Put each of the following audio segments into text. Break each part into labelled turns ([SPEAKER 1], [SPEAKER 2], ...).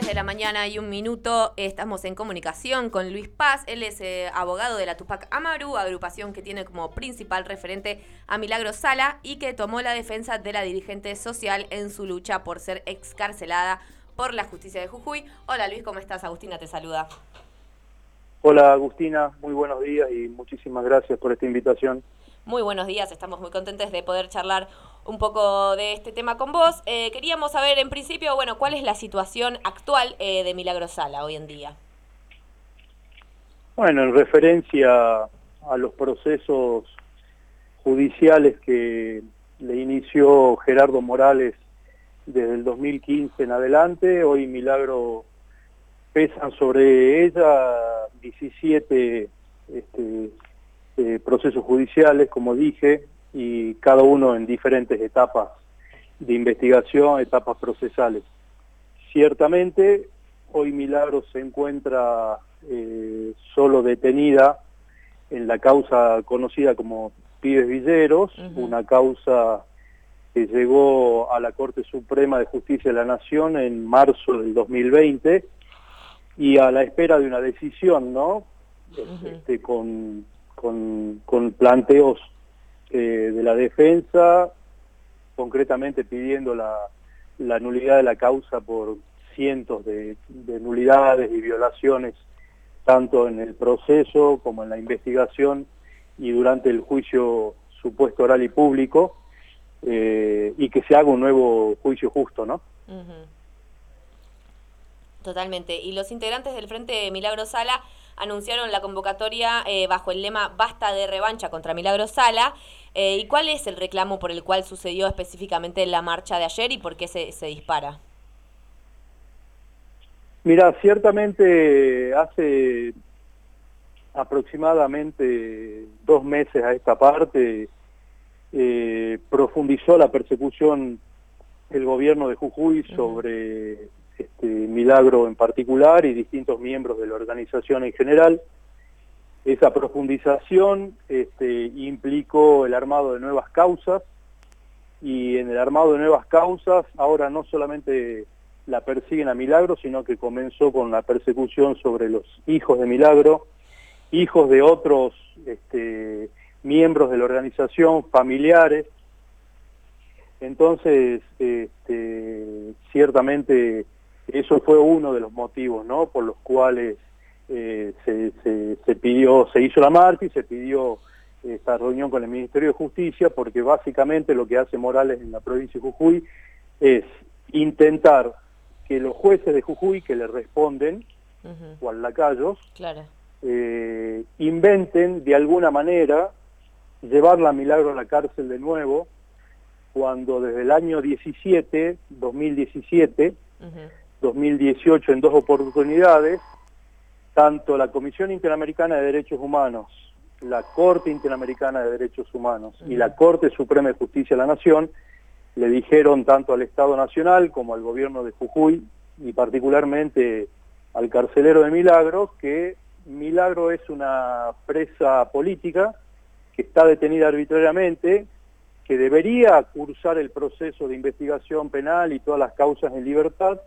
[SPEAKER 1] 10 de la mañana y un minuto estamos en comunicación con Luis Paz. Él es eh, abogado de la Tupac Amaru, agrupación que tiene como principal referente a Milagro Sala y que tomó la defensa de la dirigente social en su lucha por ser excarcelada por la justicia de Jujuy. Hola Luis, ¿cómo estás? Agustina te saluda.
[SPEAKER 2] Hola Agustina, muy buenos días y muchísimas gracias por esta invitación.
[SPEAKER 1] Muy buenos días, estamos muy contentos de poder charlar un poco de este tema con vos. Eh, queríamos saber en principio, bueno, cuál es la situación actual eh, de Milagro Sala hoy en día.
[SPEAKER 2] Bueno, en referencia a los procesos judiciales que le inició Gerardo Morales desde el 2015 en adelante, hoy Milagro pesan sobre ella 17 este, eh, procesos judiciales, como dije, y cada uno en diferentes etapas de investigación, etapas procesales. Ciertamente, hoy Milagro se encuentra eh, solo detenida en la causa conocida como Pibes Villeros, una causa que llegó a la Corte Suprema de Justicia de la Nación en marzo del 2020 y a la espera de una decisión, ¿no? Este, con, con, con planteos eh, de la defensa, concretamente pidiendo la, nulidad de la causa por cientos de, nulidades y violaciones, tanto en el proceso como en la investigación y durante el juicio supuesto oral y público, eh, y que se haga un nuevo juicio justo, ¿no?
[SPEAKER 1] Totalmente. Y los integrantes del Frente Milagro Sala anunciaron la convocatoria eh, bajo el lema Basta de revancha contra Milagro Sala. Eh, ¿Y cuál es el reclamo por el cual sucedió específicamente la marcha de ayer y por qué se, se dispara?
[SPEAKER 2] Mira, ciertamente hace aproximadamente dos meses a esta parte eh, profundizó la persecución el gobierno de Jujuy sobre este, Milagro en particular y distintos miembros de la organización en general. Esa profundización este, implicó el armado de nuevas causas y en el armado de nuevas causas ahora no solamente la persiguen a Milagro, sino que comenzó con la persecución sobre los hijos de Milagro, hijos de otros este, miembros de la organización, familiares. Entonces, ciertamente eso fue uno de los motivos ¿no? por los cuales eh, se, pidió, se hizo la marcha y se pidió esta reunión con el Ministerio de Justicia, porque básicamente lo que hace Morales en la provincia de Jujuy es intentar que los jueces de Jujuy que le responden, o al lacayos, eh, inventen de alguna manera llevarla a Milagro a la cárcel de nuevo, cuando desde el año 17, 2017, 2018 en dos oportunidades, tanto la Comisión Interamericana de Derechos Humanos, la Corte Interamericana de Derechos Humanos y la Corte Suprema de Justicia de la Nación le dijeron tanto al Estado Nacional como al gobierno de Jujuy y particularmente al carcelero de Milagro que Milagro es una presa política que está detenida arbitrariamente, que debería cursar el proceso de investigación penal y todas las causas en libertad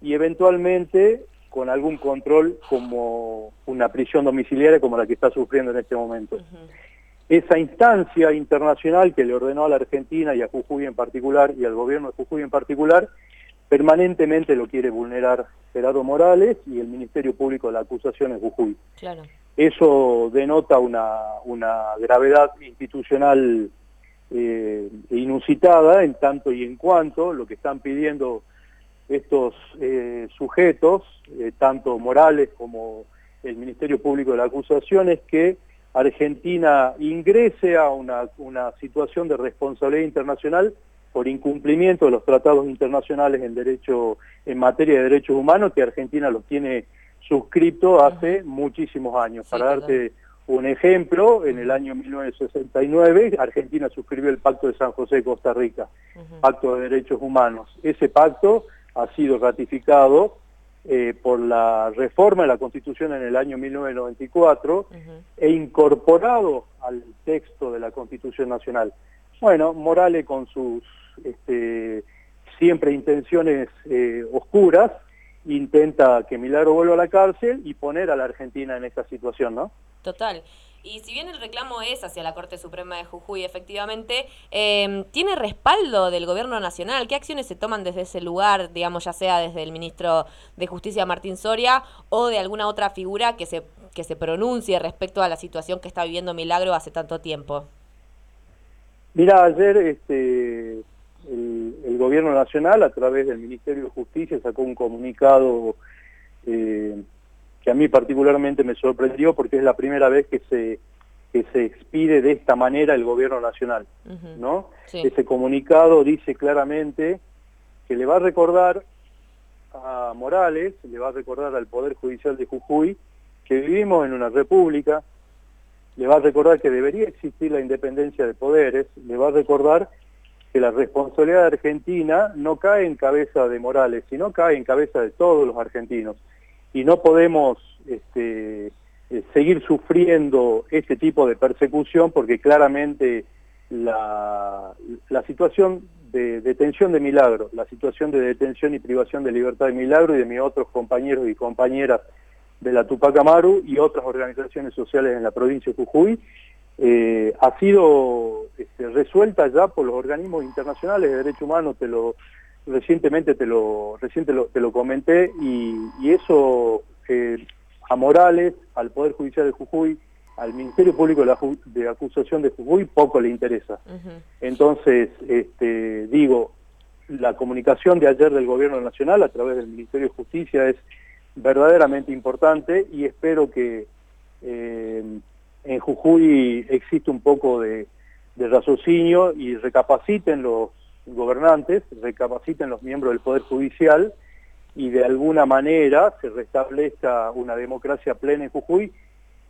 [SPEAKER 2] y eventualmente con algún control como una prisión domiciliaria como la que está sufriendo en este momento. Esa instancia internacional que le ordenó a la Argentina y a Jujuy en particular y al gobierno de Jujuy en particular, permanentemente lo quiere vulnerar Gerardo Morales y el Ministerio Público de la Acusación en Jujuy. Eso denota una, una gravedad institucional eh, inusitada en tanto y en cuanto lo que están pidiendo estos eh, sujetos, eh, tanto Morales como el Ministerio Público de la Acusación, es que Argentina ingrese a una, situación de responsabilidad internacional por incumplimiento de los tratados internacionales en derecho en materia de derechos humanos que Argentina los tiene suscrito hace muchísimos años. Para darte un ejemplo, en el año 1969 Argentina suscribió el Pacto de San José de Costa Rica, Pacto de Derechos Humanos. Ese pacto ha sido ratificado eh, por la reforma de la Constitución en el año 1994 e incorporado al texto de la Constitución Nacional. Bueno, Morales con sus este, siempre intenciones eh, oscuras intenta que Milagro vuelva a la cárcel y poner a la Argentina en esta situación, ¿no?
[SPEAKER 1] Total. Y si bien el reclamo es hacia la Corte Suprema de Jujuy, efectivamente, eh, ¿tiene respaldo del Gobierno Nacional? ¿Qué acciones se toman desde ese lugar, digamos, ya sea desde el ministro de Justicia Martín Soria o de alguna otra figura que se, que se pronuncie respecto a la situación que está viviendo Milagro hace tanto tiempo?
[SPEAKER 2] Mira, ayer este, el, Gobierno Nacional, a través del Ministerio de Justicia, sacó un comunicado que a mí particularmente me sorprendió porque es la primera vez que se que se expide de esta manera el gobierno nacional, ¿no? Ese comunicado dice claramente que le va a recordar a Morales, le va a recordar al Poder Judicial de Jujuy que vivimos en una república, le va a recordar que debería existir la independencia de poderes, le va a recordar que la responsabilidad de Argentina no cae en cabeza de Morales, sino cae en cabeza de todos los argentinos y no podemos este, eh, seguir sufriendo este tipo de persecución porque claramente la, situación de detención de Milagro, la situación de detención y privación de libertad de Milagro y de mis otros compañeros y compañeras de la Tupac Amaru y otras organizaciones sociales en la provincia de Jujuy, eh, ha sido este, resuelta ya por los organismos internacionales de derechos humanos, te lo, recientemente te lo, reciente te lo comenté, y, y eso a Morales, al Poder Judicial de Jujuy, al Ministerio Público de, Acusación de Jujuy poco le interesa. Entonces, este, digo, la comunicación de ayer del Gobierno Nacional a través del Ministerio de Justicia es verdaderamente importante y espero que eh, en Jujuy existe un poco de, de raciocinio y recapaciten los gobernantes, recapaciten los miembros del Poder Judicial y de alguna manera se restablezca una democracia plena en Jujuy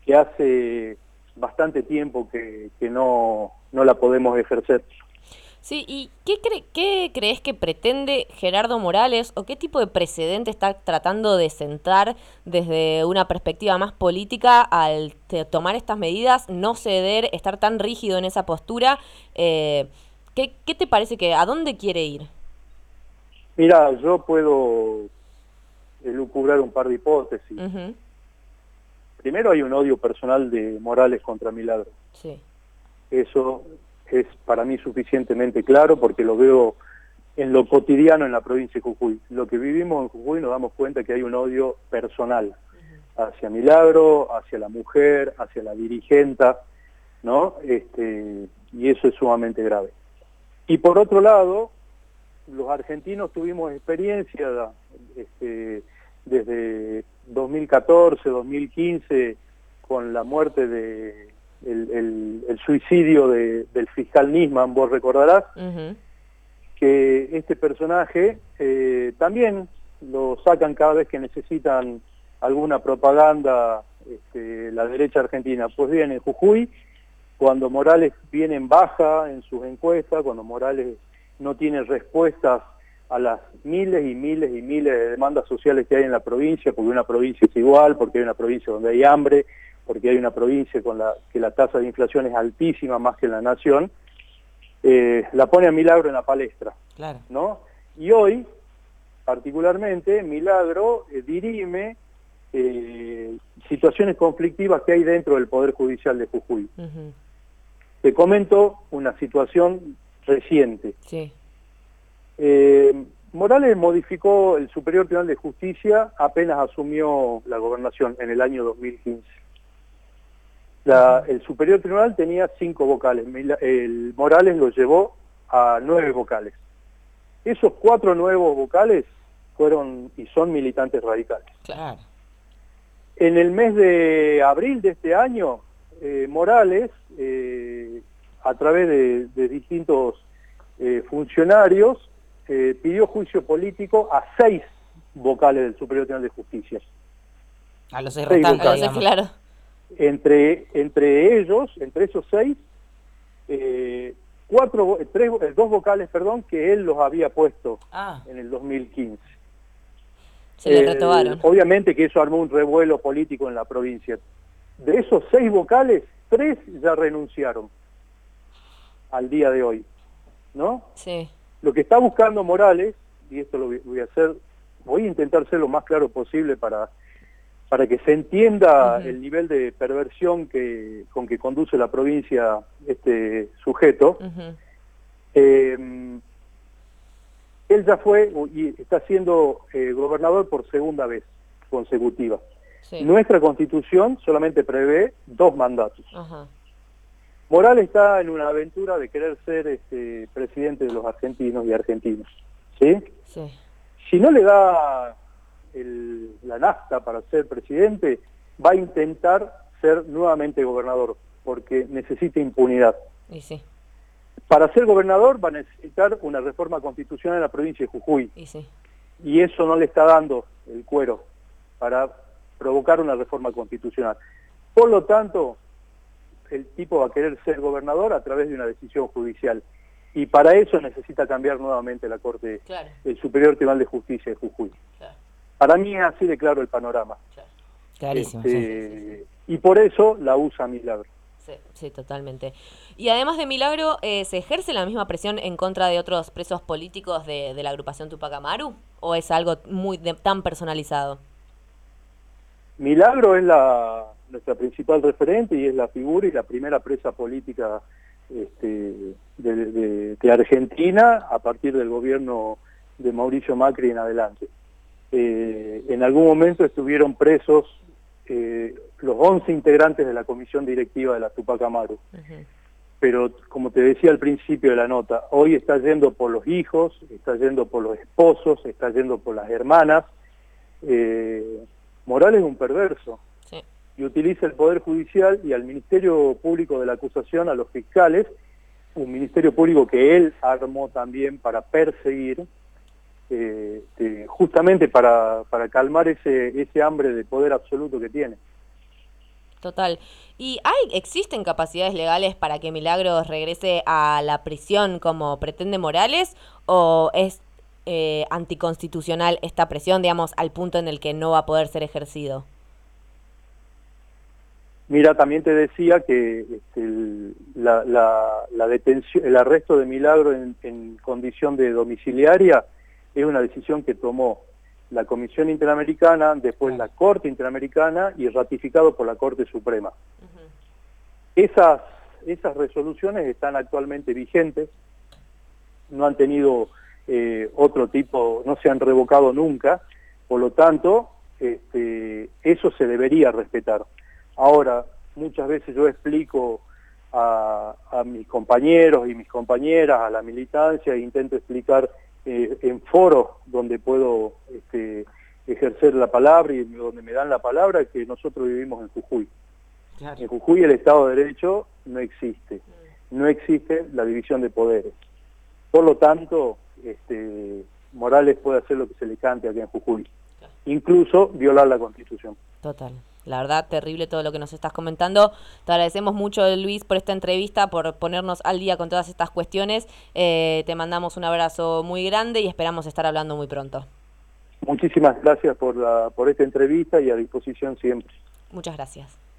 [SPEAKER 2] que hace bastante tiempo que, no, no la podemos ejercer.
[SPEAKER 1] Sí, ¿y qué, qué crees que pretende Gerardo Morales o qué tipo de precedente está tratando de sentar desde una perspectiva más política al tomar estas medidas, no ceder, estar tan rígido en esa postura? Eh, ¿qué, ¿Qué te parece que, a dónde quiere ir?
[SPEAKER 2] Mira, yo puedo elucubrar un par de hipótesis. Primero hay un odio personal de Morales contra Milagro. Sí. Eso es para mí suficientemente claro porque lo veo en lo cotidiano en la provincia de Jujuy. Lo que vivimos en Jujuy nos damos cuenta que hay un odio personal hacia Milagro, hacia la mujer, hacia la dirigenta, ¿no? Este, y eso es sumamente grave. Y por otro lado, los argentinos tuvimos experiencia este, desde 2014, 2015, con la muerte de el, suicidio del fiscal Nisman, vos recordarás, que este personaje eh, también lo sacan cada vez que necesitan alguna propaganda este, la derecha argentina. Pues bien, en Jujuy, cuando Morales viene en baja en sus encuestas, cuando Morales no tiene respuestas a las miles y miles y miles de demandas sociales que hay en la provincia, porque una provincia es igual, porque hay una provincia donde hay hambre, porque hay una provincia con la que la tasa de inflación es altísima más que en la nación, eh, la pone a Milagro en la palestra. Claro. ¿no? Y hoy, particularmente, Milagro eh, dirime eh, situaciones conflictivas que hay dentro del Poder Judicial de Jujuy. Te comento una situación reciente. Eh, Morales modificó el Superior Tribunal de Justicia apenas asumió la gobernación en el año 2015. el Superior Tribunal tenía cinco vocales, el Morales lo llevó a nueve vocales. Esos cuatro nuevos vocales fueron y son militantes radicales. En el mes de abril de este año, eh, Morales, eh, a través de distintos eh, funcionarios, eh, pidió juicio político a seis vocales del Superior Tribunal de Justicia.
[SPEAKER 1] A los seis, restantes, claro.
[SPEAKER 2] Entre, entre ellos, entre esos seis, eh, cuatro, tres, dos vocales, perdón, que él los había puesto ah. en el 2015.
[SPEAKER 1] Se le retobaron.
[SPEAKER 2] Obviamente que eso armó un revuelo político en la provincia. De esos seis vocales, tres ya renunciaron al día de hoy. ¿no? Sí. Lo que está buscando Morales, y esto lo voy a hacer voy a intentar ser lo más claro posible para, para que se entienda el nivel de perversión que, con que conduce la provincia este sujeto. Em, él ya fue y está siendo eh, gobernador por segunda vez consecutiva. Nuestra constitución solamente prevé dos mandatos. Morales está en una aventura de querer ser este, presidente de los argentinos y argentinos. ¿sí? Si no le da la nafta para ser presidente, va a intentar ser nuevamente gobernador, porque necesita impunidad.
[SPEAKER 1] Y sí.
[SPEAKER 2] Para ser gobernador va a necesitar una reforma constitucional en la provincia de Jujuy.
[SPEAKER 1] Y, sí.
[SPEAKER 2] y eso no le está dando el cuero para provocar una reforma constitucional. Por lo tanto, el tipo va a querer ser gobernador a través de una decisión judicial. Y para eso necesita cambiar nuevamente la Corte, el Superior Tribunal de Justicia de Jujuy. Para mí es así de claro el panorama.
[SPEAKER 1] Clarísimo.
[SPEAKER 2] Este, y por eso la usa Milagro.
[SPEAKER 1] Sí, sí, totalmente. Y además de Milagro, eh, ¿se ejerce la misma presión en contra de otros presos políticos de, la agrupación Tupac Amaru? ¿O es algo muy tan personalizado?
[SPEAKER 2] Milagro es la, nuestra principal referente y es la figura y la primera presa política este, de, Argentina a partir del gobierno de Mauricio Macri en adelante. Eh, en algún momento estuvieron presos eh, los 11 integrantes de la comisión directiva de la Tupac Amaru. Pero como te decía al principio de la nota, hoy está yendo por los hijos, está yendo por los esposos, está yendo por las hermanas. Eh, Morales es un perverso y utiliza el Poder Judicial y al Ministerio Público de la Acusación, a los fiscales, un Ministerio Público que él armó también para perseguir, eh, este, justamente para, para calmar ese, ese hambre de poder absoluto que tiene.
[SPEAKER 1] Total. ¿Y hay, existen capacidades legales para que Milagros regrese a la prisión como pretende Morales? ¿O es eh, anticonstitucional esta presión, digamos, al punto en el que no va a poder ser ejercido?
[SPEAKER 2] Mira, también te decía que este, el, la, detención, el arresto de Milagro en, condición de domiciliaria es una decisión que tomó la Comisión Interamericana, después la Corte Interamericana y ratificado por la Corte Suprema. Esas, esas resoluciones están actualmente vigentes, no han tenido eh, otro tipo, no se han revocado nunca, por lo tanto, este, eso se debería respetar. Ahora, muchas veces yo explico a, mis compañeros y mis compañeras, a la militancia, e intento explicar eh, en foros donde puedo este, ejercer la palabra y donde me dan la palabra que nosotros vivimos en Jujuy. En Jujuy el Estado de Derecho no existe, no existe la división de poderes. Por lo tanto, este, Morales puede hacer lo que se le cante aquí en Jujuy, incluso violar la Constitución.
[SPEAKER 1] Total. La verdad, terrible todo lo que nos estás comentando. Te agradecemos mucho, Luis, por esta entrevista, por ponernos al día con todas estas cuestiones. Eh, te mandamos un abrazo muy grande y esperamos estar hablando muy pronto.
[SPEAKER 2] Muchísimas gracias por, la, por esta entrevista y a disposición siempre.
[SPEAKER 1] Muchas gracias.